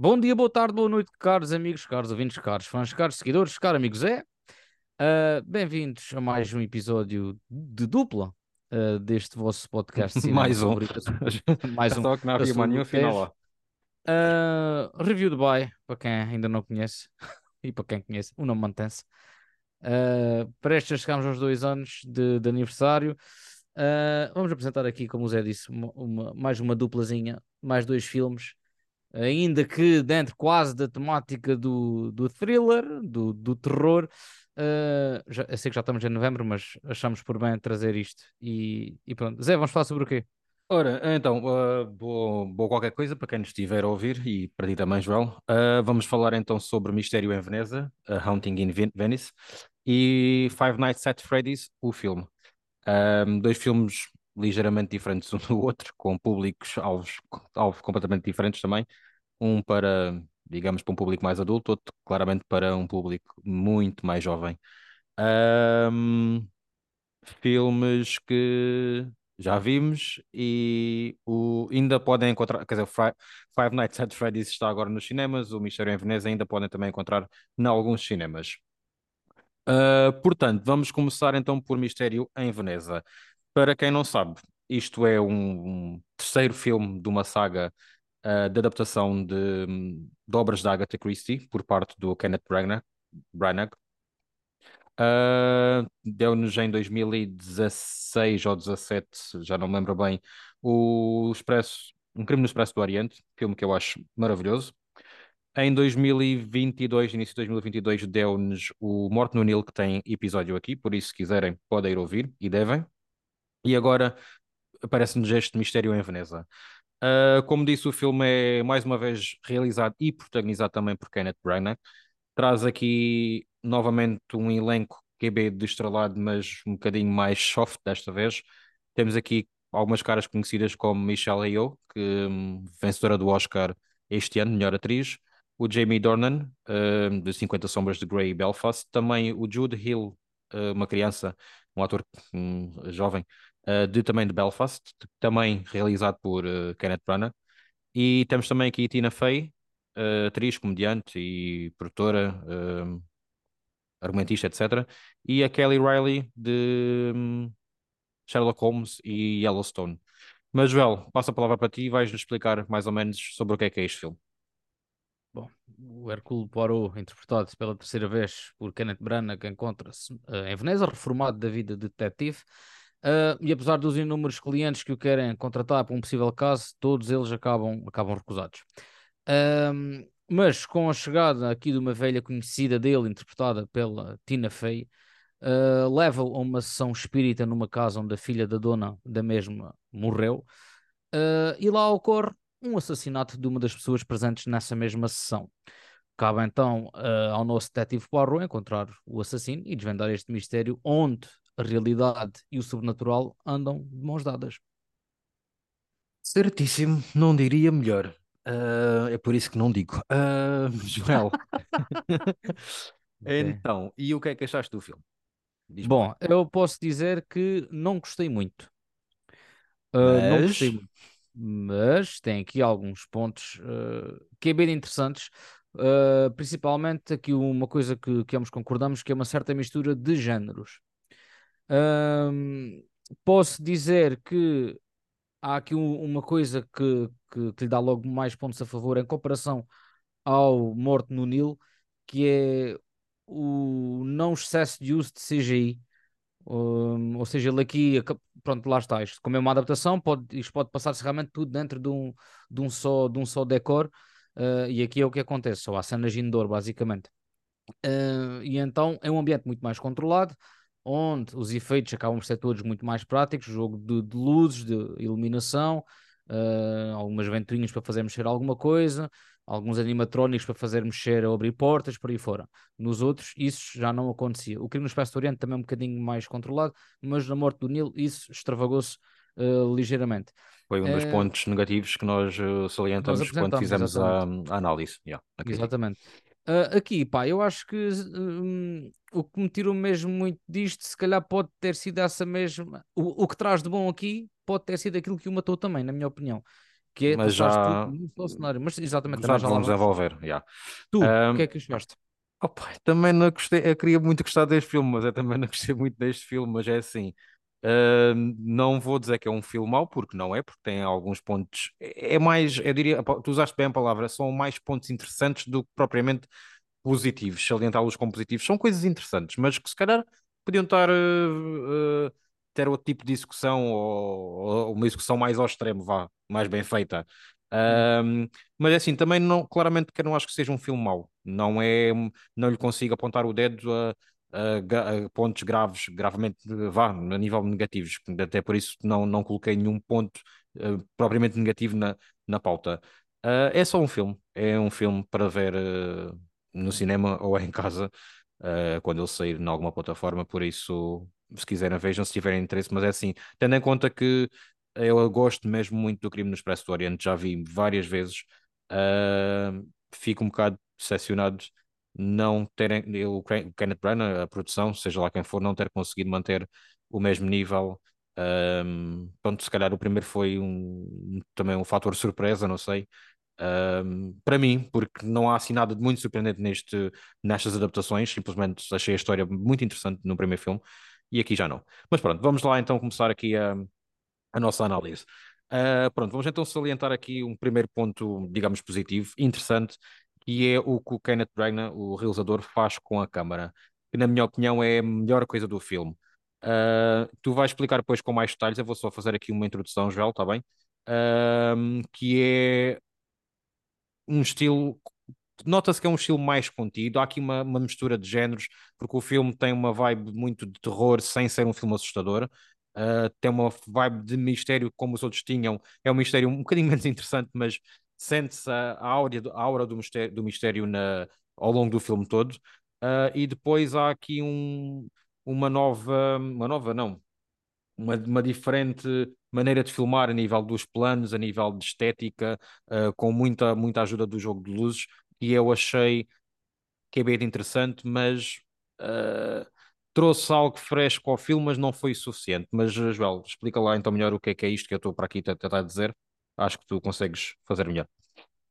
Bom dia, boa tarde, boa noite, caros amigos, caros ouvintes, caros fãs, caros seguidores, caros amigos é. Uh, Bem-vindos a mais um episódio de dupla uh, deste vosso podcast. Mais um. mais um. Só que não havia mais nenhum final lá. Uh, review Dubai, para quem ainda não conhece, e para quem conhece, o nome mantém-se. Uh, prestes a chegarmos aos dois anos de, de aniversário. Uh, vamos apresentar aqui, como o Zé disse, uma- uma- mais uma duplazinha, mais dois filmes, ainda que dentro quase da temática do, do thriller, do, do terror. Uh, já, eu sei que já estamos em novembro, mas achamos por bem trazer isto. E, e pronto. Zé, vamos falar sobre o quê? Ora, então, uh, boa, boa qualquer coisa para quem nos estiver a ouvir e para ti também, Joel. Uh, vamos falar então sobre Mistério em Veneza, A Haunting in Ven- Venice, e Five Nights at Freddy's, o filme. Um, dois filmes ligeiramente diferentes um do outro, com públicos alvos, alvos completamente diferentes também. Um para, digamos, para um público mais adulto, outro claramente para um público muito mais jovem. Um, filmes que já vimos e o, ainda podem encontrar, quer dizer, Five Nights at Freddy's está agora nos cinemas, o Mistério em Veneza ainda podem também encontrar em alguns cinemas. Uh, portanto, vamos começar então por Mistério em Veneza. Para quem não sabe, isto é um, um terceiro filme de uma saga uh, de adaptação de, de obras de Agatha Christie por parte do Kenneth Branagh. Branagh. Uh, deu-nos em 2016 ou 17, já não me lembro bem, o Expresso, Um Crime no Expresso do Oriente, filme que eu acho maravilhoso. Em 2022, início de 2022, deu-nos o Morte no Nilo, que tem episódio aqui, por isso, se quiserem, podem ir ouvir e devem. E agora aparece-nos este Mistério em Veneza. Uh, como disse, o filme é mais uma vez realizado e protagonizado também por Kenneth Branagh. Traz aqui novamente um elenco QB de estrelado, mas um bocadinho mais soft desta vez. Temos aqui algumas caras conhecidas como Michelle Yeoh, que hum, vencedora do Oscar este ano, melhor atriz. O Jamie Dornan, hum, de 50 Sombras de Grey e Belfast. Também o Jude Hill, uh, uma criança, um ator hum, jovem, uh, de, também de Belfast, também realizado por uh, Kenneth Branagh. E temos também aqui Tina Fey, uh, atriz, comediante e produtora, um, argumentista, etc. E a Kelly Riley de hum, Sherlock Holmes e Yellowstone. Mas, Joel, passo a palavra para ti e vais-nos explicar mais ou menos sobre o que é que é este filme. Bom, o Hercule Poirot, interpretado pela terceira vez por Kenneth Branagh, encontra-se eh, em Veneza, reformado da vida de detetive. Eh, e apesar dos inúmeros clientes que o querem contratar para um possível caso, todos eles acabam, acabam recusados. Ahm, mas com a chegada aqui de uma velha conhecida dele, interpretada pela Tina Fey, eh, leva-o a uma sessão espírita numa casa onde a filha da dona da mesma morreu. eh, e lá ocorre um assassinato de uma das pessoas presentes nessa mesma sessão. Cabe então eh, ao nosso detetive Poirot encontrar o assassino e desvendar este mistério onde a realidade e o sobrenatural andam de mãos dadas. Certíssimo, não diria melhor. Ah, é por isso que não digo. Ah, Joel, então, e o que é que achaste do filme? Bom, eu posso dizer que não gostei muito. Uh, não gostei Mas, muito, mas tem aqui alguns pontos uh, que é bem interessantes. Uh, principalmente aqui uma coisa que, que ambos concordamos, que é uma certa mistura de géneros. Ahm, posso dizer que há aqui um- uma coisa que, que, que lhe dá logo mais pontos a favor em comparação ao Morte no Nilo, que é o não excesso de uso de CGI. Um, ou seja, ele aqui, pronto, lá está. Isto, como é uma adaptação, pode, isto pode passar-se realmente tudo dentro de um, de um só, de um só decor. uh, e aqui é o que acontece, só há cenas indoor, basicamente. Uh, e então é um ambiente muito mais controlado, onde os efeitos acabam por ser todos muito mais práticos, jogo de, de luzes, de iluminação, uh, algumas ventoinhas para fazer mexer alguma coisa, alguns animatrónicos para fazer mexer ou abrir portas, por aí fora. Nos outros, isso já não acontecia. O crime no Expresso do Oriente também é um bocadinho mais controlado, mas na Morte do Nilo isso extravagou-se uh, ligeiramente. foi um dos Uh, pontos negativos que nós eh, nós salientamos quando fizemos a, exatamente. a análise, yeah, a crítica. Ah, aqui, pá, eu acho que hum, o que me tirou mesmo muito disto, se calhar pode ter sido essa mesma. O, o que traz de bom aqui pode ter sido aquilo que o matou também, na minha opinião, que é mas já, tudo no cenário. Mas exatamente, já vamos desenvolver. Yeah. Tu, o Um, que é que achaste? Opa, também não gostei, eu queria muito gostar deste filme, mas eu também não gostei muito deste filme, mas é assim, ah, não vou dizer que é um filme mau, porque não é, porque tem alguns pontos, é é mais, eu diria, tu usaste bem a palavra, são mais pontos interessantes do que propriamente positivos, salientá-los como positivos, são coisas interessantes, mas que se calhar podiam estar, ah, ah, ter outro tipo de discussão, ou, ou uma discussão mais ao extremo, vá, mais bem feita. Um, mas é assim, também não, claramente que eu não acho que seja um filme mau. Não é, não lhe consigo apontar o dedo a, pontos graves, gravemente, vá, a nível negativos. Até por isso não, não coloquei nenhum ponto eh, propriamente negativo na, na pauta. Ah, é só um filme. É um filme para ver eh, no cinema ou em casa, eh, quando ele sair em alguma plataforma. Por isso, se quiserem, vejam se tiverem interesse. Mas é assim, tendo em conta que eu gosto mesmo muito do Crime no Expresso do Oriente, já vi várias vezes. Uh, fico um bocado decepcionado não terem, o Ken- o Kenneth Branagh, a produção, seja lá quem for, não ter conseguido manter o mesmo nível. Um, pronto, se calhar o primeiro foi um, também um fator surpresa, não sei. Um, para mim, porque não há assim nada de muito surpreendente neste, nestas adaptações, simplesmente achei a história muito interessante no primeiro filme e aqui já não. Mas pronto, vamos lá então começar aqui a a nossa análise. Ah, pronto, vamos então salientar aqui um primeiro ponto, digamos, positivo, interessante, que é o que o Kenneth Branagh, o realizador, faz com a câmara, que na minha opinião é a melhor coisa do filme. Ah, tu vais explicar depois com mais detalhes, eu vou só fazer aqui uma introdução, Joel, está bem? Ah, que é um estilo nota-se que é um estilo mais contido, há aqui uma, uma mistura de géneros, porque o filme tem uma vibe muito de terror sem ser um filme assustador. Uh, tem uma vibe de mistério como os outros tinham, é um mistério um bocadinho menos interessante, mas sente-se a, a, aura, a aura do mistério, do mistério na, ao longo do filme todo. Uh, e depois há aqui um, uma nova, uma nova não, uma, uma diferente maneira de filmar a nível dos planos, a nível de estética, uh, com muita, muita ajuda do jogo de luzes, e eu achei que é bem interessante, mas uh, trouxe algo fresco ao filme, mas não foi suficiente. Mas, Joel, explica lá então melhor o que é que é isto que eu estou para aqui tentar dizer. Acho que tu consegues fazer melhor.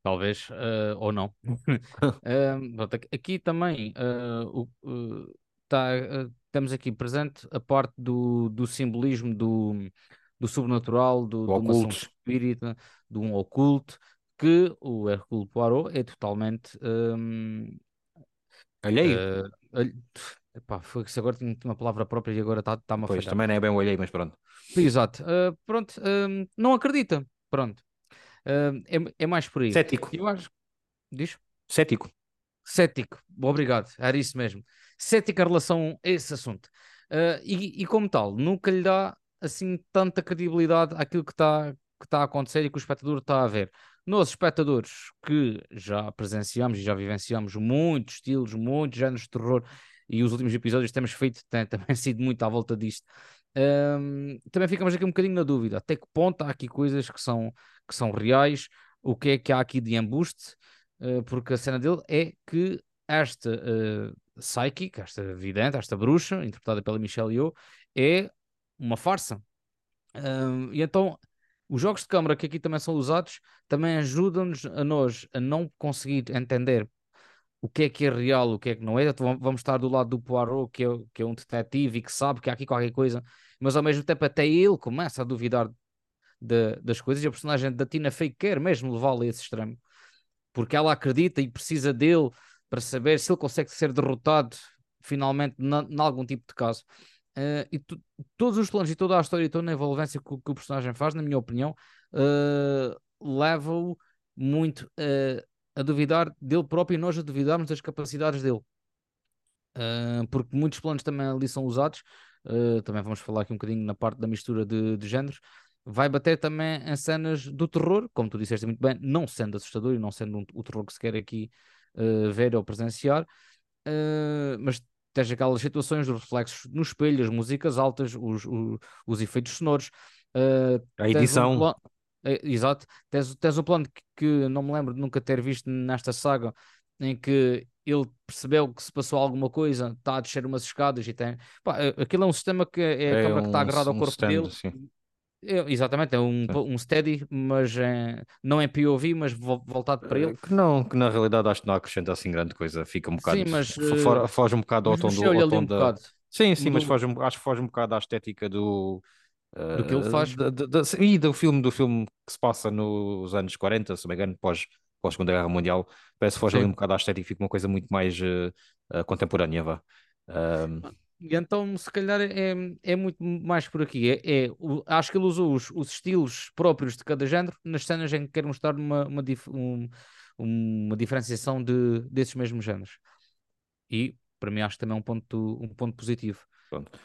Talvez, uh, ou não. Uh, aqui- também uh, uh, tá, uh, temos aqui presente a parte do, do simbolismo do, do sobrenatural, do, O de uma espírita, de um oculto, que o Hercule Poirot é totalmente. um, Alheio? uh, alhe- epá, foi que se agora tinha uma palavra própria e agora está-me a Pois, também não é bem o alheio, mas pronto. Exato. Uh, pronto, um, não acredita. Pronto. Uh, é, é mais por aí. Cético. Eu acho. Diz? Cético. Cético, obrigado, era isso mesmo. Cético em relação a esse assunto. Uh, e, e como tal, nunca lhe dá assim tanta credibilidade àquilo que está que tá a acontecer e que o espectador está a ver. Nós, espectadores que já presenciamos e já vivenciamos muitos estilos, muitos géneros de terror, e os últimos episódios temos feito tem, também sido muito à volta disto. Um, também ficamos aqui um bocadinho na dúvida, até que ponto há aqui coisas que são, que são reais, o que é que há aqui de embuste, Uh, porque a cena dele é que esta uh, psychic, esta vidente, esta bruxa, interpretada pela Michelle Yeoh, é uma farsa. Uh, e então, os jogos de câmara que aqui também são usados também ajudam-nos a nós a não conseguir entender o que é que é real, o que é que não é. Então, vamos estar do lado do Poirot, que é, que é um detetive e que sabe que há aqui qualquer coisa, mas ao mesmo tempo até ele começa a duvidar de, das coisas e a personagem da Tina Fey quer mesmo levá-lo a esse extremo porque ela acredita e precisa dele para saber se ele consegue ser derrotado finalmente em algum tipo de caso. Uh, e todos os planos e toda a história e toda a envolvência que, que o personagem faz, na minha opinião, uh, levam-o muito uh, a duvidar dele próprio e nós a duvidarmos das capacidades dele. porque muitos planos também ali são usados, também vamos falar aqui um bocadinho na parte da mistura de, de géneros, vai bater também em cenas do terror, como tu disseste muito bem, não sendo assustador e não sendo um, o terror que se quer aqui uh, ver ou presenciar, uh, mas tens aquelas situações dos reflexos no espelho, as músicas altas, os, os, os efeitos sonoros, uh, a edição. Um exato, tens, tens um plano que, que não me lembro de nunca ter visto nesta saga, em que ele percebeu que se passou alguma coisa, está a descer umas escadas e tem. Pá, aquilo é um sistema que é, é a câmera um, que está agarrada ao um corpo stand, dele. Sim É, exatamente, é um, um steady, mas é, não é POV, mas voltado para ele. Que não, que na realidade acho que não acrescenta assim grande coisa, fica um bocado. Sim, mas. foge um bocado ao tom do. Ao tom um da... bocado. Sim, sim, mas foge, acho que foge um bocado à estética do. do que ele faz. De, de, e do filme, do filme que se passa nos anos 40, se não me engano, pós, pós Segunda Guerra Mundial, parece que foge ali um bocado à estética, fica uma coisa muito mais uh, contemporânea, vá. E então, se calhar, é, é muito mais por aqui. É, é acho que ele usou os, os, estilos próprios de cada género nas cenas em que quer mostrar uma, uma, dif, um, uma diferenciação de, desses mesmos géneros. E, para mim, acho que também é um ponto, um ponto positivo. Pronto.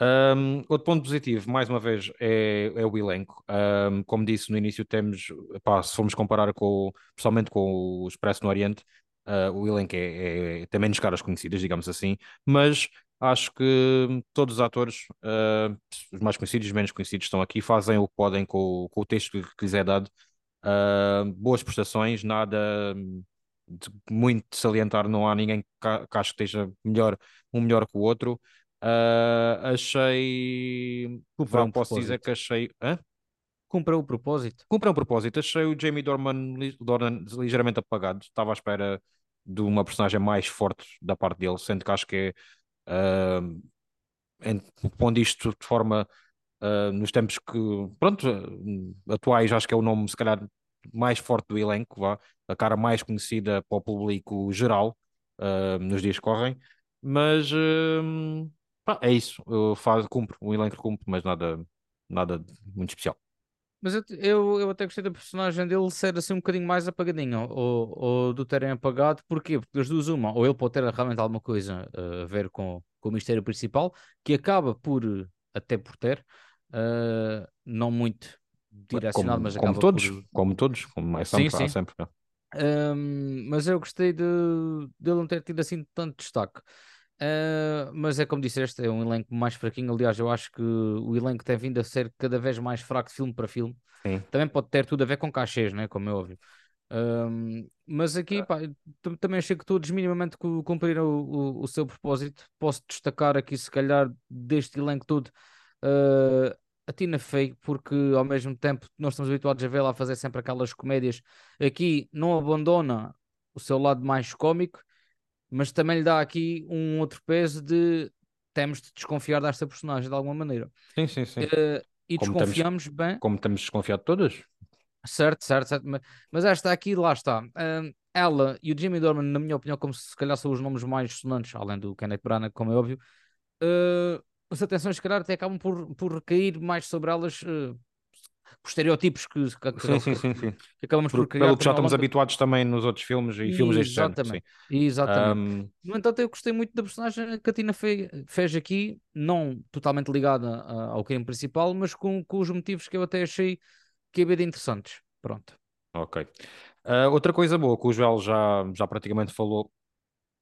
Um, outro ponto positivo, mais uma vez, é, é o elenco. Um, como disse no início, temos, pá, se formos comparar com, pessoalmente com o Expresso no Oriente, uh, o elenco é, é, é, tem menos caras conhecidas, digamos assim, mas acho que todos os atores, uh, os mais conhecidos e os menos conhecidos, estão aqui, fazem o que podem com, com o texto que lhes é dado. Uh, boas prestações, nada de muito de salientar, não há ninguém que, que acho que esteja melhor, um melhor que o outro. Uh, achei. Cumpra um posso dizer que achei. Hã? O propósito. Cumpra o propósito. Achei o Jamie Dorman, Dornan ligeiramente apagado. Estava à espera de uma personagem mais forte da parte dele, sendo que acho que é Uh, em, pondo isto de forma uh, nos tempos que, pronto, atuais, acho que é o nome, se calhar, mais forte do elenco, vá, a cara mais conhecida para o público geral uh, nos dias que correm, mas pá, é isso, faz, cumpre, o elenco cumpre, mas nada, nada muito especial. Mas eu, eu, eu, até gostei da personagem dele ser assim um bocadinho mais apagadinho, ou, ou do terem apagado, porquê? Porque das duas, uma, ou ele pode ter realmente alguma coisa uh, a ver com, com o mistério principal, que acaba por, até por ter, uh, não muito direcionado, como, mas como acaba todos, por... Como todos, como mais sempre, sim, sim. sempre. Um, mas eu gostei de, de ele não ter tido assim tanto destaque. Mas é como disseste, é um elenco mais fraquinho. Aliás, eu acho que o elenco tem vindo a ser cada vez mais fraco de filme para filme. Sim. Também pode ter tudo a ver com cachês, né? como é óbvio. mas aqui pá, também achei que todos minimamente cumpriram o, o, o, seu propósito. Posso destacar aqui, se calhar, deste elenco todo, uh, a Tina Fey, porque ao mesmo tempo nós estamos habituados a vê-la a fazer sempre aquelas comédias. Aqui não abandona o seu lado mais cómico mas também lhe dá aqui um outro peso de temos de desconfiar desta personagem de alguma maneira. Sim, sim, sim. Uh, e como desconfiamos bem. Como temos desconfiado de todas. Certo, certo, certo. Mas, mas esta aqui, lá está. Uh, ela e o Jimmy Dorman, na minha opinião, como se, se calhar são os nomes mais sonantes, além do Kenneth Branagh, como é óbvio, uh, as atenções, se calhar, até acabam por, por recair mais sobre elas uh, por estereótipos que, que, sim, sim, sim, sim. que acabamos por, por criar. Pelo que já estamos habituados também nos outros filmes e, filmes deste género. Exatamente. Um... No entanto, eu gostei muito da personagem que a Tina fez aqui, não totalmente ligada ao crime principal, mas com, com os motivos que eu até achei que é bem interessantes. Pronto. Ok. Uh, outra coisa boa que o Joel já, já praticamente falou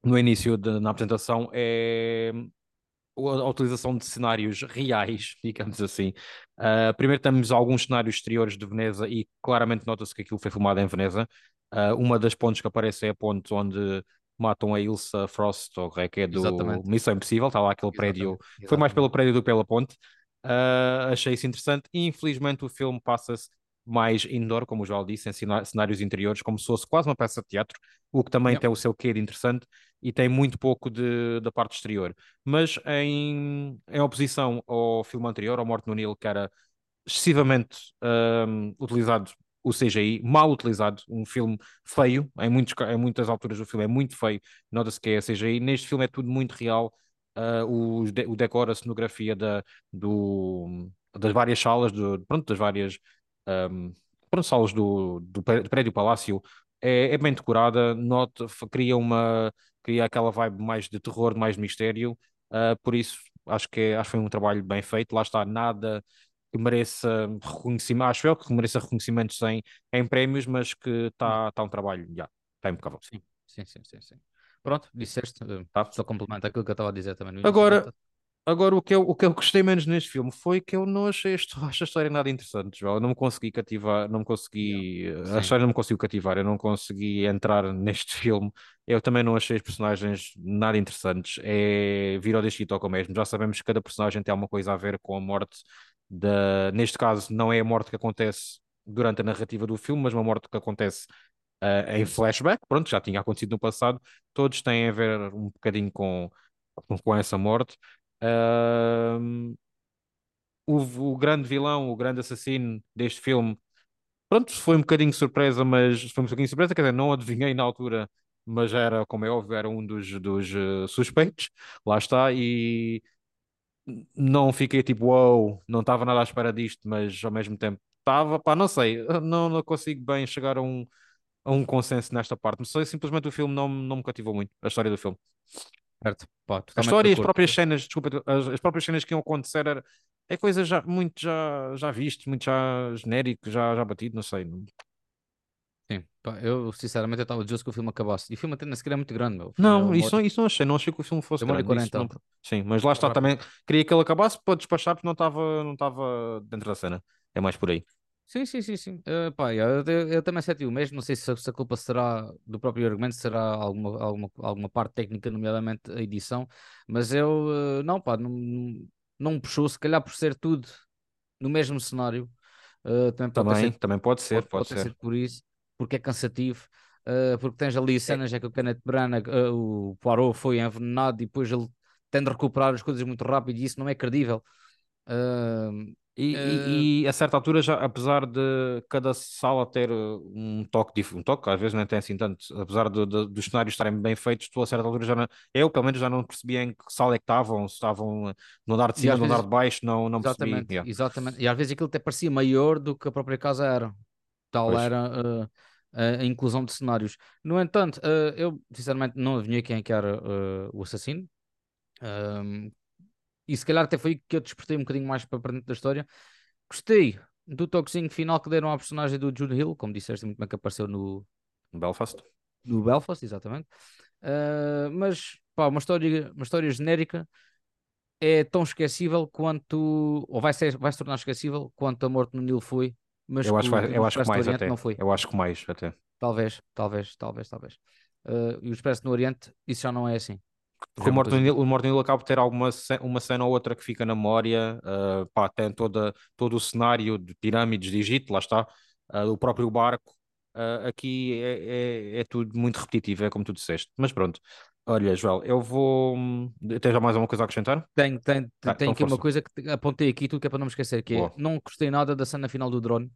no início de, na apresentação é a utilização de cenários reais, digamos assim. Uh, primeiro temos alguns cenários exteriores de Veneza e claramente nota-se que aquilo foi filmado em Veneza. Uh, uma das pontes que aparece é a ponte onde matam a Ilsa Frost, ou é que é do Exatamente. Missão Impossível, está lá aquele Exatamente. prédio, Exatamente. foi mais pelo prédio do que pela ponte. Uh, achei isso interessante e infelizmente o filme passa-se mais indoor, como o João disse, em cenários interiores, como se fosse quase uma peça de teatro, o que também tem o seu quê de interessante e tem muito pouco de, da parte exterior. Mas em, em oposição ao filme anterior, ao Morte no Nilo, que era excessivamente um, utilizado o CGI, mal utilizado, um filme feio, em, muitos, em muitas alturas do filme é muito feio, nota-se que é CGI, neste filme é tudo muito real, uh, o, o decor, a cenografia da, do, das várias salas, do, pronto, das várias um, pronto, salas do, do prédio Palácio, é, é bem decorada, nota, cria uma cria aquela vibe mais de terror, mais de mistério, uh, por isso acho que, é, acho que foi um trabalho bem feito, lá está, nada que mereça reconhecimento, acho eu que mereça reconhecimentos em, em prémios, mas que está tá um trabalho, já, está impecável. Sim, sim, sim, sim, sim. Pronto, disseste, tá. só complemento aquilo que eu estava a dizer também. Agora, Agora, o que, eu, o que eu gostei menos neste filme foi que eu não achei esta, esta história nada interessante, João. Eu não me consegui cativar, não me consegui. Yeah. A história não me conseguiu cativar, eu não consegui entrar neste filme. Eu também não achei os personagens nada interessantes. É vir ao deste e toca mesmo. Já sabemos que cada personagem tem alguma coisa a ver com a morte Da, neste caso, não é a morte que acontece durante a narrativa do filme, mas uma morte que acontece uh, em flashback. Pronto, já tinha acontecido no passado. Todos têm a ver um bocadinho com, com essa morte. Uh, o, o grande vilão, o grande assassino deste filme, pronto, foi um bocadinho surpresa, mas foi um bocadinho surpresa, quer dizer, não adivinhei na altura, mas era, como é óbvio, era um dos, dos uh, suspeitos, lá está, e não fiquei tipo, wow, não estava nada à espera disto, mas ao mesmo tempo estava, pá, não sei, não, não consigo bem chegar a um, a um consenso nesta parte, mas simplesmente o filme não, não me cativou muito, a história do filme. Certo, pá, a história e as próprias cenas, desculpa, as, as próprias cenas que iam acontecer era, é coisa já muito já, já visto, muito já genérico, já, já batido, não sei. Sim, pá, eu sinceramente eu estava desejoso que o filme acabasse. E o filme até nem sequer é muito grande, meu. Não, é isso, isso não achei, não achei que o filme fosse grande. 40, não... Sim, mas lá está também. Queria que ele acabasse para despachar porque não estava não estava dentro da cena. É mais por aí. Sim, sim, sim, sim. Uh, pá, eu, eu, eu também senti o mesmo. Não sei se, se, a culpa será do próprio argumento, será alguma, alguma, alguma parte técnica, nomeadamente a edição. Mas eu, uh, não, pá, não, não me puxou. Se calhar por ser tudo no mesmo cenário. Uh, também, pode também, ser, também pode ser, pode, pode, pode ser. ser. por isso, porque é cansativo. Porque tens ali cenas é. que o Kenneth Branagh, o Poirot foi envenenado e depois ele tende a recuperar as coisas muito rápido e isso não é credível. Uh, e, uh... e, e, a certa altura, já, apesar de cada sala ter um toque diferente, um toque, às vezes não tem assim tanto, apesar de, de, dos cenários estarem bem feitos, tu a certa altura já não, eu pelo menos já não percebia em que sala é que estavam, se estavam no andar de cima, no andar de baixo, não, não exatamente, percebi. Yeah. Exatamente, e às vezes aquilo até parecia maior do que a própria casa era, tal pois. era uh, a inclusão de cenários. No entanto, uh, eu sinceramente não adivinhei quem é que era o assassino. Um, e se calhar até foi que eu despertei um bocadinho mais para dentro da história. Gostei do toquezinho final que deram à personagem do Jude Hill, como disseste muito bem que apareceu no Belfast. No Belfast, exatamente. Uh, mas pá, uma história, uma história genérica é tão esquecível quanto, ou vai, ser, vai se tornar esquecível quanto a morte no Nilo foi. Mas eu acho, vai, eu acho que mais até. Não foi. Eu acho que mais até. Talvez, talvez, talvez, talvez. Uh, e o Expresso no Oriente, isso já não é assim. Porque o Morton, Hill, o Morton Hill acaba por ter alguma uma cena ou outra que fica na memória, uh, pá, tem toda, todo o cenário de pirâmides de Egito, lá está, uh, o próprio barco. Uh, aqui é, é, é, tudo muito repetitivo, é como tu disseste. Mas pronto, olha, Joel, eu vou. Tens já mais alguma coisa a acrescentar? Tenho, tenho, ah, tenho então aqui força. uma coisa que apontei aqui, tudo que é para não me esquecer, que é, não gostei nada da cena final do drone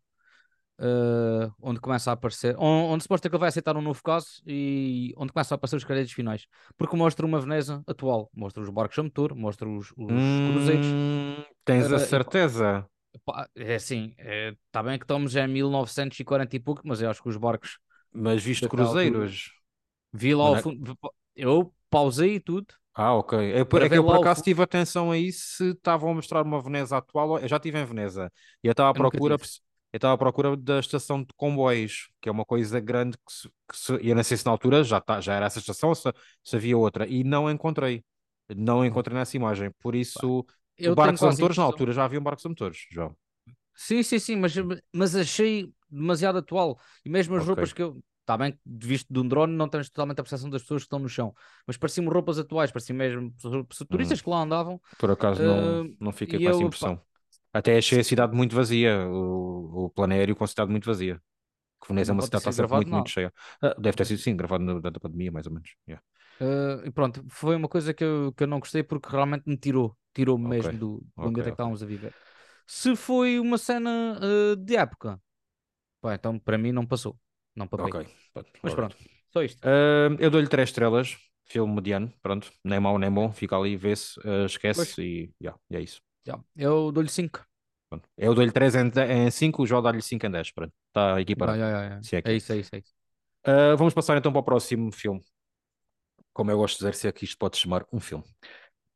uh, onde começa a aparecer, onde, onde se mostra que ele vai aceitar um novo caso e onde começa a aparecer os créditos finais, porque mostra uma Veneza atual, mostra os barcos a motor, mostra os, os hum, cruzeiros. Tens a certeza? é assim, está é, bem que estamos em 1940 e pouco, mas eu acho que os barcos. Mas visto cruzeiros, vi lá ao é fundo, eu pausei e tudo. Ah, ok. É, por, é que eu por acaso tive atenção aí se estavam a mostrar uma Veneza atual. Eu já estive em Veneza e eu estava à procura eu estava à procura da estação de comboios, que é uma coisa grande que, se, que se, eu não sei se na altura já, tá, já era essa estação, se, se havia outra, e não encontrei. Não encontrei nessa imagem. Por isso, eu barcos a motores, na altura já haviam barcos a motores, João. Sim, sim, sim, mas, mas achei demasiado atual. E mesmo as okay. roupas que eu. Está bem que visto de um drone não tens totalmente a percepção das pessoas que estão no chão, mas pareciam roupas atuais, pareciam mesmo turistas hum. que lá andavam. Por acaso não, uh, não fiquei com essa impressão. Pá, até achei a cidade muito vazia, o, o plano aéreo com a cidade muito vazia. Que Veneza é uma cidade que está sempre muito, muito cheia. Ah, deve ter sido sim, gravado durante a pandemia, mais ou menos. Yeah. Uh, e pronto, foi uma coisa que eu, que eu não gostei porque realmente me tirou, tirou-me okay. mesmo do, do okay, ambiente okay. que estávamos a viver. Se foi uma cena uh, de época, pá, então para mim não passou. Não papei. Okay. Mas pronto, só isto. Uh, eu dou-lhe três estrelas, filme mediano, pronto, nem mau nem bom, fica ali, vê-se, esquece pois. e yeah, é isso. Yeah. Eu dou-lhe 5. Eu dou-lhe 3 em 5, o João dá-lhe 5 em 10. Pronto. Está equiparado. Yeah, yeah, yeah. É, é, isso, é isso, é isso. Uh, vamos passar então para o próximo filme. Como eu gosto de dizer, se é que isto pode chamar um filme.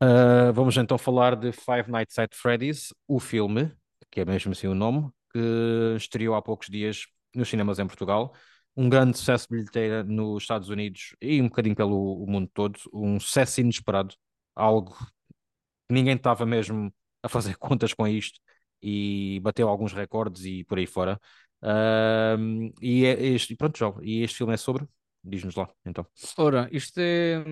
Uh, vamos então falar de Five Nights at Freddy's, o filme, que é mesmo assim o nome, que estreou há poucos dias nos cinemas em Portugal. Um grande sucesso de bilheteira nos Estados Unidos e um bocadinho pelo mundo todo. Um sucesso inesperado. Algo que ninguém estava mesmo a fazer contas com isto e bateu alguns recordes e por aí fora. Uh, e é este, pronto, já, e este filme é sobre? Diz-nos lá, então. Ora, isto é.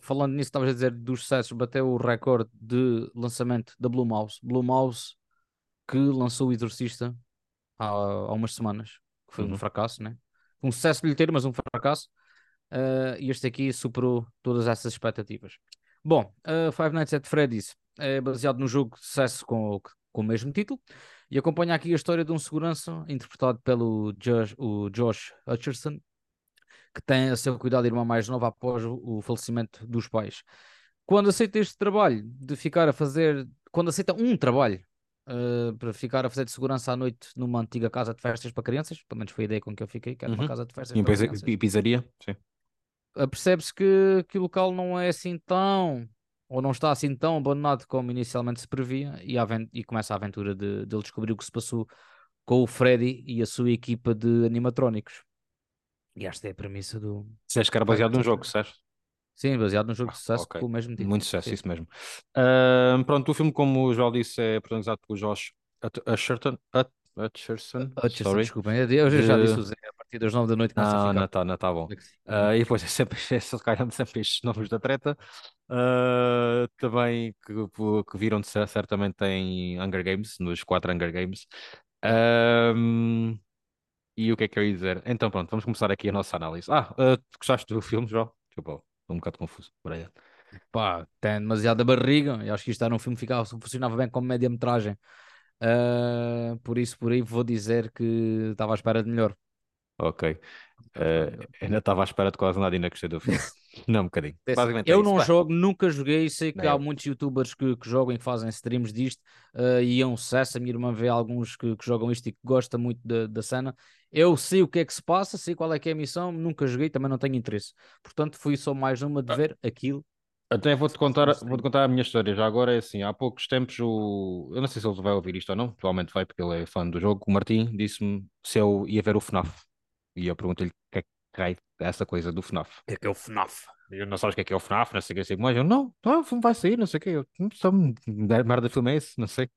Falando nisso, estavas a dizer dos sucessos, bateu o recorde de lançamento da Blue Mouse. Blue Mouse que lançou o Exorcista há, há umas semanas, que foi um Uhum. fracasso, né? Um sucesso bilheteiro, mas um fracasso. Uh, e este aqui superou todas essas expectativas. Bom, uh, Five Nights at Freddy's é baseado no jogo de sucesso com, o- com o mesmo título e acompanha aqui a história de um segurança interpretado pelo Josh, o Josh Hutcherson, que tem a seu cuidado a irmã mais nova após o, falecimento dos pais. Quando aceita este trabalho de ficar a fazer, quando aceita um trabalho uh, para ficar a fazer de segurança à noite numa antiga casa de festas para crianças, pelo menos foi a ideia com que eu fiquei, que era uma Uhum. casa de festas E, para pizza- crianças e pizzaria? Sim. uh, percebe-se que, que o local não é assim tão, ou não está assim tão abandonado como inicialmente se previa, e, e começa a aventura de, de ele descobrir o que se passou com o Freddy e a sua equipa de animatrónicos. E esta é a premissa do. Disseste que era baseado num jogo, certo? Sim, baseado num jogo Ah, de sucesso ok. com o mesmo título. Muito sucesso, Sim. isso mesmo. Ahm, pronto, o filme, como o Joel disse, é protagonizado por Josh Hutcherson. Hutcherson, Hutchison, sorry. desculpem, eu já disse o Zé, partir das 9 da noite começa a Não, ficar. não está, não está bom. Ah, e depois é sempre, é sempre estes nomes da treta. Ah, também que, que viram certamente em Hunger Games, nos quatro Hunger Games. Ahm, e o que é que eu ia dizer? Então pronto, vamos começar aqui a nossa análise. Ah, ah, tu gostaste do filme, João? Desculpa, estou um bocado confuso. Brian. Pá, tem demasiada barriga. Eu acho que isto era um filme que ficava, funcionava bem como média-metragem. Ah, por isso, por aí vou dizer que estava à espera de melhor. Ok. Melhor. ainda estava à espera de quase nada e ainda gostei do filme. Não, um bocadinho. É Basicamente é eu isso. não Pá, jogo, nunca joguei. Sei que Nem há muitos youtubers que, que jogam e que fazem streams disto ah, e é um sucesso. A minha irmã vê alguns que, que jogam isto e que gosta muito da, da cena. Eu sei o que é que se passa, sei qual é que é a missão, nunca joguei, também não tenho interesse. Portanto, fui só mais uma de Ah. ver aquilo. Até vou-te contar, stream. contar a minha história. Já agora é assim, há poucos tempos o... Eu não sei se ele vai ouvir isto ou não, provavelmente vai porque ele é fã do jogo. O Martim disse-me se eu ia ver o FNAF. E eu perguntei-lhe o que é que é essa coisa do FNAF. O que é que é o FNAF? Eu não sabes o que é que é o FNAF, não sei o que, sei o que mais. Eu, não, não, o filme vai sair, não sei o que. Eu, "Hum, só me- merda de filme é esse, não sei.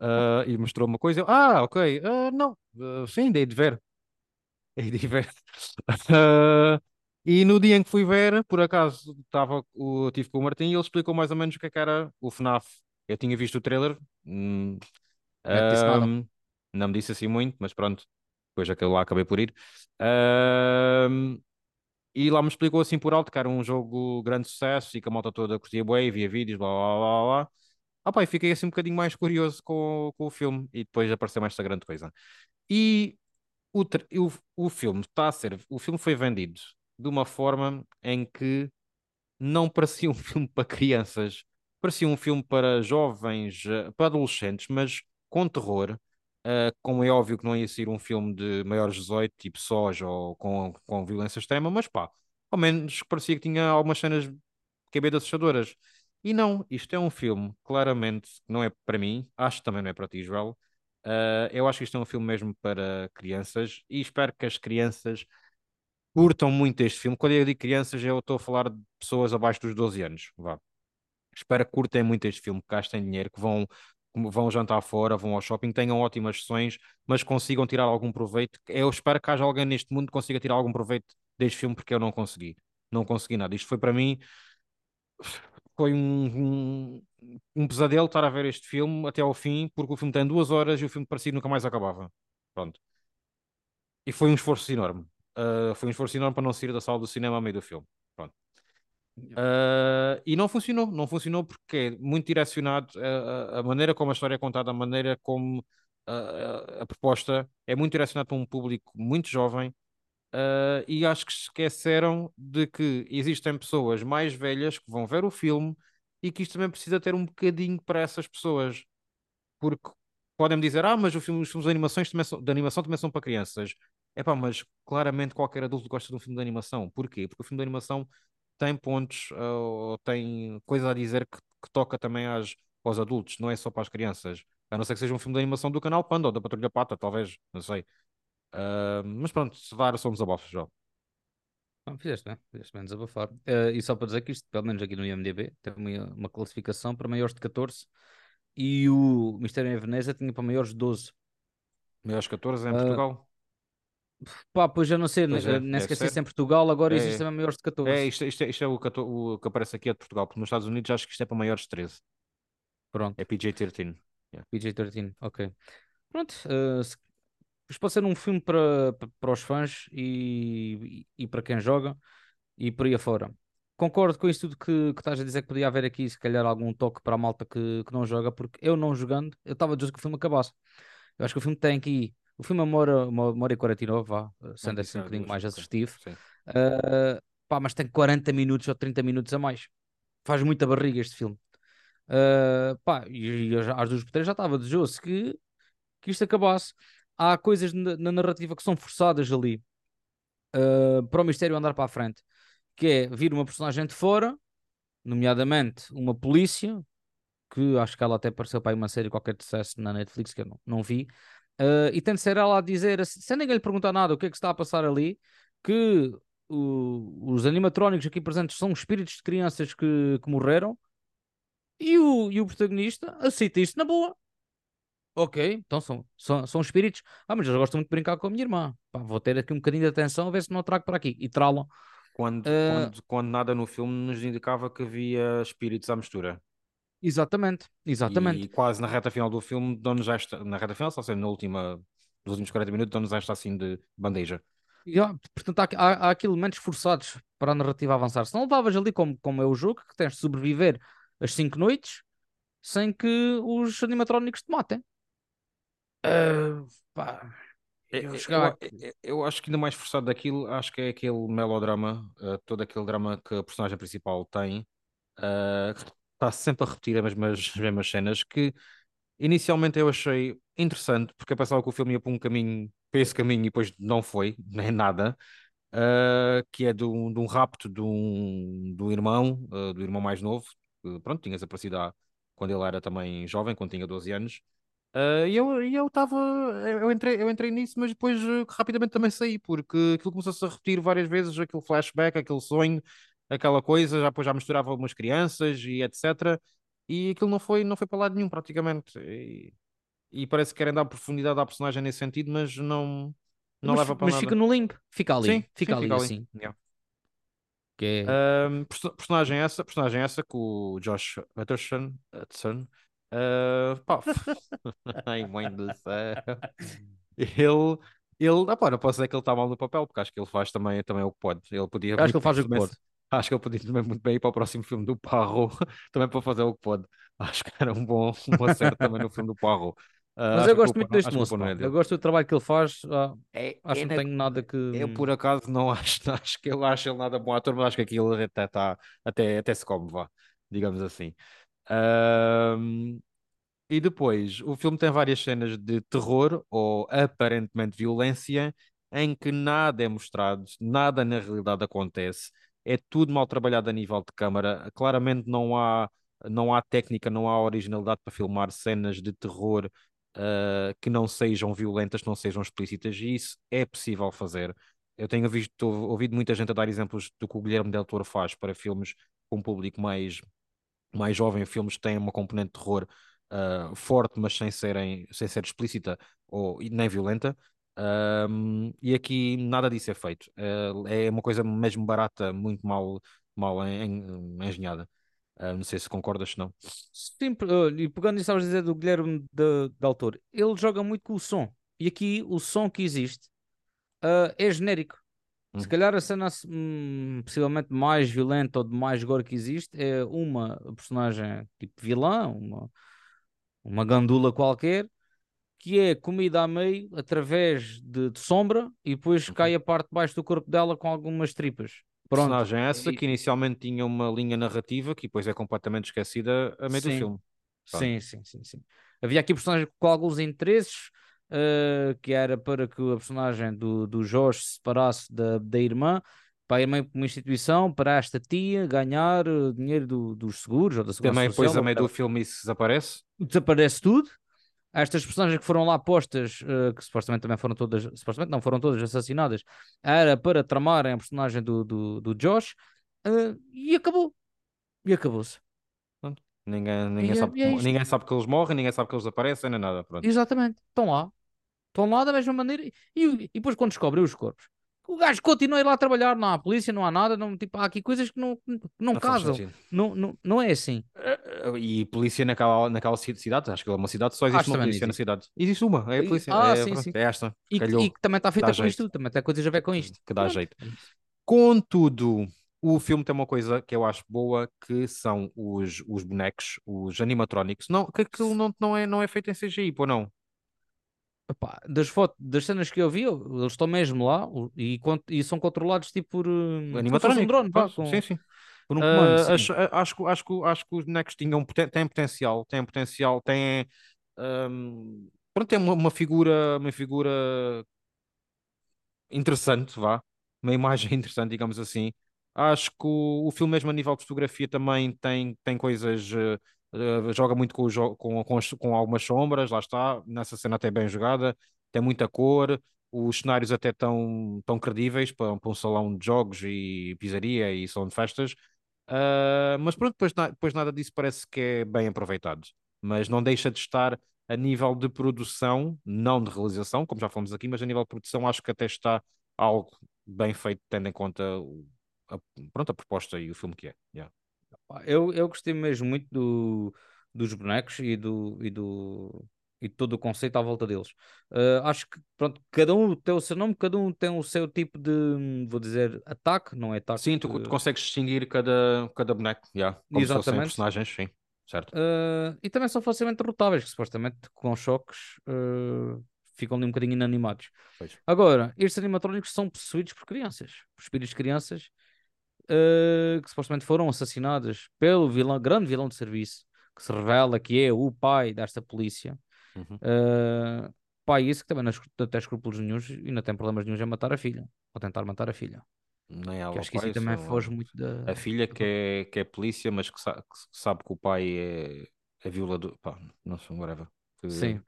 Ah, e mostrou uma coisa. Eu, ah, ok, ah, não, ah, sim, dei de ver. Dei de ver. E no dia em que fui ver, por acaso, estava, o, tive com o Martim e ele explicou mais ou menos o que é que era o FNAF. Eu tinha visto o trailer, hum, não me disse assim muito, mas pronto, depois aquele lá acabei por ir. E lá me explicou assim por alto que era um jogo grande sucesso e que a malta toda curtia e via vídeos, blá blá blá blá. Ah, pá, fiquei assim um bocadinho mais curioso com, com o filme e depois apareceu mais esta grande coisa. E o, o, o filme está a ser, o filme foi vendido de uma forma em que não parecia um filme para crianças, parecia um filme para jovens, eh, para adolescentes, mas com terror. Eh, como é óbvio que não ia ser um filme de maiores de 18, tipo Sós ou com, com violência extrema, mas pá, ao menos parecia que tinha algumas cenas que bem assustadoras. E não, isto é um filme, claramente, que não é para mim, acho que também não é para ti, Joel. Eh, eu acho que isto é um filme mesmo para crianças e espero que as crianças curtam muito este filme. Quando eu digo crianças, eu estou a falar de pessoas abaixo dos 12 anos. Vá. Espero que curtem muito este filme, que gastem dinheiro, que vão, vão jantar fora, vão ao shopping, tenham ótimas sessões, mas consigam tirar algum proveito. Eu espero que haja alguém neste mundo que consiga tirar algum proveito deste filme, porque eu não consegui. Não consegui nada. Isto foi para mim, foi um, um, um pesadelo estar a ver este filme até ao fim, porque o filme tem duas horas e o filme parecia que nunca mais acabava. Pronto. E foi um esforço enorme. Uh, foi um esforço enorme para não sair da sala do cinema a meio do filme. Uh, e não funcionou, não funcionou porque é muito direcionado a, a, maneira como a história é contada, a maneira como a, a, proposta é muito direcionada para um público muito jovem uh, e acho que esqueceram de que existem pessoas mais velhas que vão ver o filme e que isto também precisa ter um bocadinho para essas pessoas, porque podem-me dizer, ah, mas filme, os filmes de, animações também são, de animação também são para crianças. É pá, mas claramente qualquer adulto gosta de um filme de animação. Porquê? Porque o filme de animação tem pontos ou tem coisa a dizer que, que toca também às, aos adultos, não é só para as crianças. A não ser que seja um filme de animação do canal Panda ou da Patrulha Pata, talvez, não sei. Uh, mas pronto, se dar são desabafos já. Ah, fizeste bem, fizeste bem desabafar. Uh, e só para dizer que isto, pelo menos aqui no IMDB, tem uma, uma classificação para maiores de 14 e o Mistério em Veneza tinha para maiores de 12. Maiores de 14 em Uh, Portugal? Pá, pois já não sei, Pois é, nem sequer sei se em Portugal agora É, existe é. também maiores de 14. É, isto, isto, é- isto é o, o que aparece aqui é de Portugal, porque nos Estados Unidos acho que isto é para maiores de 13. Pronto. É PJ-13. Yeah. PG-13, ok. Pronto, uh, se- isto pode ser um filme para, para, para os fãs e, e, e para quem joga e por aí afora. Concordo com isso tudo que, que estás a dizer que podia haver aqui, se calhar, algum toque para a malta que, que não joga, porque eu não jogando, eu estava a dizer que o filme acabasse. Eu acho que o filme tem aqui. O filme é uma hora, uma, uma hora e 49, vá, sendo assim um bocadinho mais assertivo. Uh, pá, mas tem 40 minutos ou 30 minutos a mais. Faz muita barriga este filme. Uh, pá, e, e às duas por três já estava desejoso que, que isto acabasse. Há coisas na, na narrativa que são forçadas ali uh, para o mistério andar para a frente, que é vir uma personagem de fora, nomeadamente uma polícia, que acho que ela até apareceu para aí uma série qualquer de sucesso na Netflix que eu não, não vi, uh, e tem de ser ela a dizer, sem ninguém lhe perguntar nada o que é que está a passar ali, que o- os animatrónicos aqui presentes são espíritos de crianças que, que morreram e o, e o protagonista aceita isto na boa. Ok, então são, são, são espíritos. Ah, mas eu gosto muito de brincar com a minha irmã. Pá, vou ter aqui um bocadinho de atenção a ver se não a trago para aqui. E trala. Quando, Ah, quando, quando nada no filme nos indicava que havia espíritos à mistura. Exatamente, exatamente. E quase na reta final do filme, dão-nos esta, na reta final, só seja na última, nos últimos 40 minutos, dão-nos esta assim de bandeja. E, portanto, há, aqui- há, há aqui elementos forçados para a narrativa avançar. Se não levavas ali como, como é o jogo, que tens de sobreviver as 5 noites sem que os animatrónicos te matem. Ah, pá, É- eu é- chegava Eu, aqui- é- eu acho que ainda mais forçado daquilo, acho que é aquele melodrama, eh, todo aquele drama que a personagem principal tem, que está sempre a repetir as mesmas, as mesmas cenas, que inicialmente eu achei interessante, porque eu pensava que o filme ia para um caminho, para esse caminho, e depois não foi, nem nada, eh, que é de um, de um rapto de um, do irmão, eh, do irmão mais novo, que, pronto, tinha desaparecido há- quando ele era também jovem, quando tinha 12 anos, ah, E eu e eu estava, eu entrei, eu entrei nisso, mas depois rapidamente também saí, porque aquilo começou-se a repetir várias vezes, aquele flashback, aquele sonho, aquela coisa, já depois já misturava umas crianças e etc. E aquilo não foi, não foi para lado nenhum, praticamente. E, e parece que querem dar profundidade à personagem nesse sentido, mas não, não mas, leva para mas fica nada. no limbo, fica ali, Sim, fica sim, ali fica ali. assim. Yeah. Que é, perso- personagem essa, personagem essa que o Josh Hutcherson, Hudson, ah, pá, ai mãe do céu, ele, ele, ah, pá, não posso dizer que ele está mal no papel, porque acho que ele faz também, também o que pode, ele podia acho que ele faz o que pode. Acho que ele podia também muito bem ir para o próximo filme do Poirot, também para fazer o que pode, acho que era um bom, um acerto também no filme do Poirot. Ah, Mas eu gosto muito deste moço, é Eu gosto do trabalho que ele faz. ah, É, acho é que não na- tenho nada que. eu, por acaso, não acho, não acho que eu acho ele nada bom ator, mas acho que aquilo até, tá, até, até se come, vá, digamos assim. Ahm, e depois, o filme tem várias cenas de terror ou aparentemente violência, em que nada é mostrado, nada na realidade acontece, é tudo mal trabalhado a nível de câmara. Claramente não há, não há técnica, não há originalidade para filmar cenas de terror ah, que não sejam violentas, não sejam explícitas, e isso é possível fazer. Eu tenho visto, ouvido muita gente a dar exemplos do que o Guilherme Del Toro faz para filmes com um público mais, mais jovem, filmes que têm uma componente de terror ah, forte, mas sem serem, sem ser explícita ou nem violenta. Ahm, e aqui nada disso é feito. Ah, é uma coisa mesmo barata, muito mal, mal en- en- engenhada. Ah, não sei se concordas, se não. Pe- olha, e pegando isso, estavas a dizer do Guilherme de, de Autor, ele joga muito com o som. E aqui o som que existe ah, é genérico. Se Hum. calhar a cena hum, possivelmente mais violenta ou de mais gore que existe é uma personagem tipo vilã, uma, uma gandula qualquer, que é comida a meio através de, de sombra e depois Uhum. cai a parte de baixo do corpo dela com algumas tripas. Pronto. Personagem essa E- que inicialmente tinha uma linha narrativa que depois é completamente esquecida a meio do Sim. filme. Pronto. Sim, sim, sim, sim. Havia aqui personagens com alguns interesses, eh, que era para que a personagem do, do Jorge se separasse da, da irmã, para a irmã para uma instituição, para esta tia ganhar eh, dinheiro do- dos seguros ou da segurança Também social. depois a meio do filme isso desaparece. Desaparece tudo. Estas personagens que foram lá postas, eh, que supostamente também foram todas, supostamente não foram todas assassinadas, era para tramarem a personagem do, do, do Josh, eh, e acabou. E acabou-se. Ninguém, ninguém, E é- sabe, é ninguém sabe que eles morrem, ninguém sabe que eles aparecem, nem nada. Pronto. Exatamente, estão lá. Estão lá da mesma maneira. E, e depois, quando descobrem os corpos, O gajo continua a ir lá trabalhar, não há polícia, não há nada, não, tipo, há aqui coisas que não, não, não casam. Não, não, não é assim. Eh, eh, e polícia naquela, naquela cidade, acho que é uma cidade, só existe uma polícia na cidade. Existe uma, é a polícia. Ah, é, sim, sim. é esta. E, e que também está feita com jeito. isto, também tem coisas a ver com isto. Que dá jeito. Contudo, o filme tem uma coisa que eu acho boa, que são os, os bonecos, os animatronics. Não, que aquilo não, não, é, não é feito em CGI, pô, não. Epá, das fotos, das cenas que eu vi, eles estão mesmo lá e, e são controlados tipo por uh, animatrônico. Um drone, pá, com, sim, sim. Por um comando, uh, acho, acho, acho, acho que os bonecos tinham, têm potencial, têm potencial, têm, um, pronto, tem uma, uma, figura, uma figura interessante, vá, uma imagem interessante, digamos assim. Acho que o, o filme mesmo a nível de fotografia também tem, tem coisas uh, Uh, joga muito com, com, com, com, algumas sombras, lá está, nessa cena até bem jogada, tem muita cor, os cenários até tão, tão credíveis para, para um salão de jogos e pizzaria e salão de festas, uh, mas pronto, depois, depois nada disso parece que é bem aproveitado, mas não deixa de estar a nível de produção, não de realização, como já falamos aqui, mas a nível de produção acho que até está algo bem feito, tendo em conta a, pronto, a proposta e o filme que é. Yeah. Eu, eu gostei mesmo muito do, dos bonecos e do, e do e todo o conceito à volta deles. Uh, acho que pronto, cada um tem o seu nome, cada um tem o seu tipo de, vou dizer, ataque, não é ataque. Sim, tu, tu consegues distinguir cada, cada boneco, yeah, como Exatamente. se fossem personagens, sim, certo. Uh, e também são facilmente derrotáveis, que supostamente com choques uh, ficam ali um bocadinho inanimados. Pois. Agora, estes animatrónicos são possuídos por crianças, por espíritos de crianças, uh, que supostamente foram assassinadas pelo vilão, grande vilão de serviço, que se revela que é o pai desta polícia. Uhum. Uh, pai, isso que também não tem escrúpulos nenhums e não tem problemas nenhums em matar a filha, ou tentar matar a filha. Nem que acho que isso também foge muito da. A filha que é, que é polícia, mas que sabe que, sabe que o pai é, é violador. Pá, não sei, whatever. Que... Sim.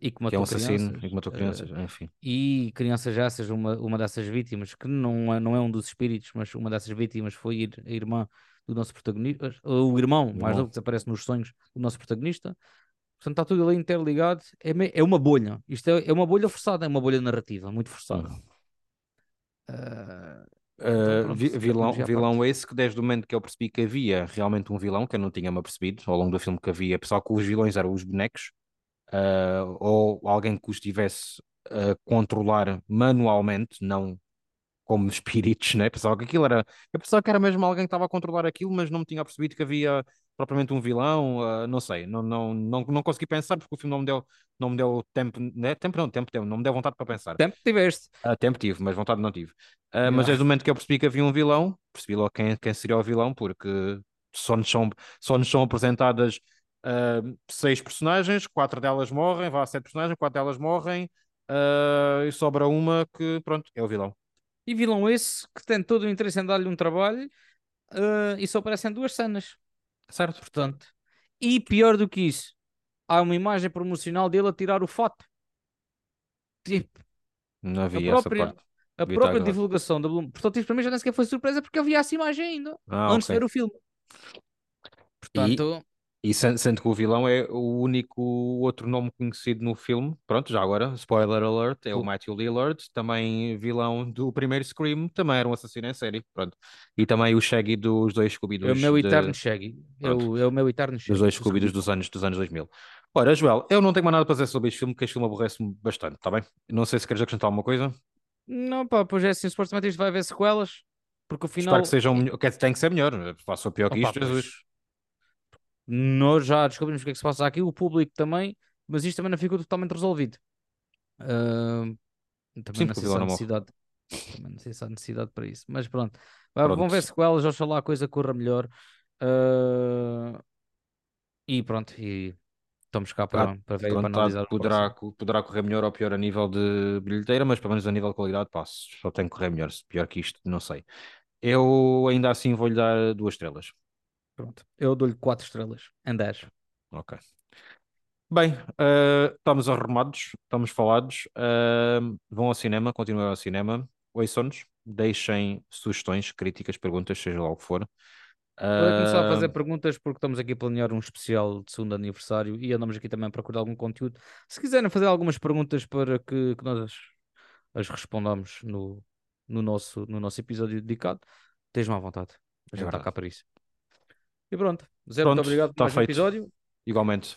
E que matou que é um assassino crianças, e que matou crianças, uh, enfim. E crianças essas, uma, uma dessas vítimas, que não é, não é um dos espíritos, mas uma dessas vítimas foi a irmã do nosso protagonista, o irmão, mais novo que desaparece nos sonhos do nosso protagonista. Portanto, está tudo ali interligado. É, é uma bolha. Isto é, é uma bolha forçada, é uma bolha narrativa, muito forçada. Uh, pronto, vilão, vilão esse que desde o momento que eu percebi que havia realmente um vilão, que eu não tinha me apercebido ao longo do filme que havia, pessoal que os vilões eram os bonecos, uh, ou alguém que os estivesse a controlar manualmente, não como espíritos, né? Pensava que aquilo era. Eu pensava que era mesmo alguém que estava a controlar aquilo, mas não me tinha percebido que havia propriamente um vilão, uh, não sei, não, não, não, não consegui pensar porque o filme não me deu, não me deu tempo, né? tempo não, tempo, tempo, não me deu vontade para pensar. Tempo tiveste. Uh, tempo tive, mas vontade não tive. Uh. Mas desde o momento que eu percebi que havia um vilão, percebi logo quem, quem seria o vilão, porque só nos são, só nos são apresentadas uh, seis personagens, quatro delas morrem, vá sete personagens, quatro delas morrem, uh, e sobra uma que, pronto, é o vilão. E vilão esse que tem todo o interesse em dar-lhe um trabalho uh, e só aparecem duas cenas. Certo. Portanto, e pior do que isso, há uma imagem promocional dele a tirar o fato. Tipo, não havia a própria, A própria divulgação da Bloom. Portanto, isso para mim já nem sequer foi surpresa porque eu vi essa imagem ainda, ah, antes okay. de ver o filme. Portanto, e sendo que o vilão é o único outro nome conhecido no filme, pronto, já agora, spoiler alert, é o Matthew Lillard, também vilão do primeiro Scream, também era um assassino em série, pronto. E também o Shaggy dos dois scooby É o meu eterno Shaggy, é o, é o meu eterno Shaggy. Dos dois scooby dos anos, dos anos 2000. Ora, Joel, eu não tenho mais nada para dizer sobre este filme, porque este filme aborrece-me bastante, está bem? Não sei se queres acrescentar alguma coisa. Não, pá, pois é assim, supostamente isto vai haver sequelas, porque o final... Espero que sejam melhor, tem que ser melhor, faça o pior que isto, Jesus. Nós já descobrimos o que é que se passa aqui, o público também, mas isto também não ficou totalmente resolvido. Uh, também Sim, não sei se há necessidade. Também não sei se há necessidade para isso, mas pronto. pronto. Vamos ver se com elas, oxalá a coisa corra melhor. Uh, e pronto, e estamos cá para, para ver pronto, para analisar. Poderá, poderá correr melhor ou pior a nível de bilheteira, mas pelo menos a nível de qualidade, passo. Só tem que correr melhor. Pior que isto, não sei. Eu ainda assim vou-lhe dar duas estrelas. Pronto, eu dou-lhe 4 estrelas em 10. Ok. Bem, uh, estamos arrumados, estamos falados. Uh, vão ao cinema, continuem ao cinema. Ouçam-nos, deixem sugestões, críticas, perguntas, seja lá o que for. Vou começar a fazer perguntas porque estamos aqui a planear um especial de segundo aniversário e andamos aqui também a procurar algum conteúdo. Se quiserem fazer algumas perguntas para que, que nós as respondamos no, no nosso, no nosso episódio dedicado, esteja-me à vontade. A É gente está verdade. cá para isso. E pronto. Zé, Pronto, muito obrigado por tá mais um feito. episódio. Igualmente.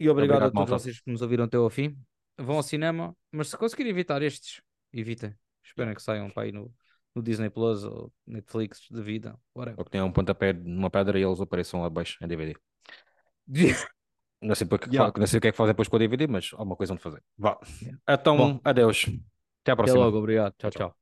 E obrigado, Obrigado, a todos malta. vocês que nos ouviram até ao fim. Vão ao cinema, mas se conseguirem evitar estes, evitem. Esperem que saiam para aí no, no Disney Plus ou Netflix de vida. Whatever. Ou que tenham um pontapé numa pedra e eles apareçam lá abaixo em DVD. Não sei, porque, Yeah. não sei o que é que fazem depois com o DVD, mas alguma coisa onde fazer. Vá. Yeah. Então, Bom. adeus. Até à Até próxima. logo, obrigado. Tchau, tchau. tchau.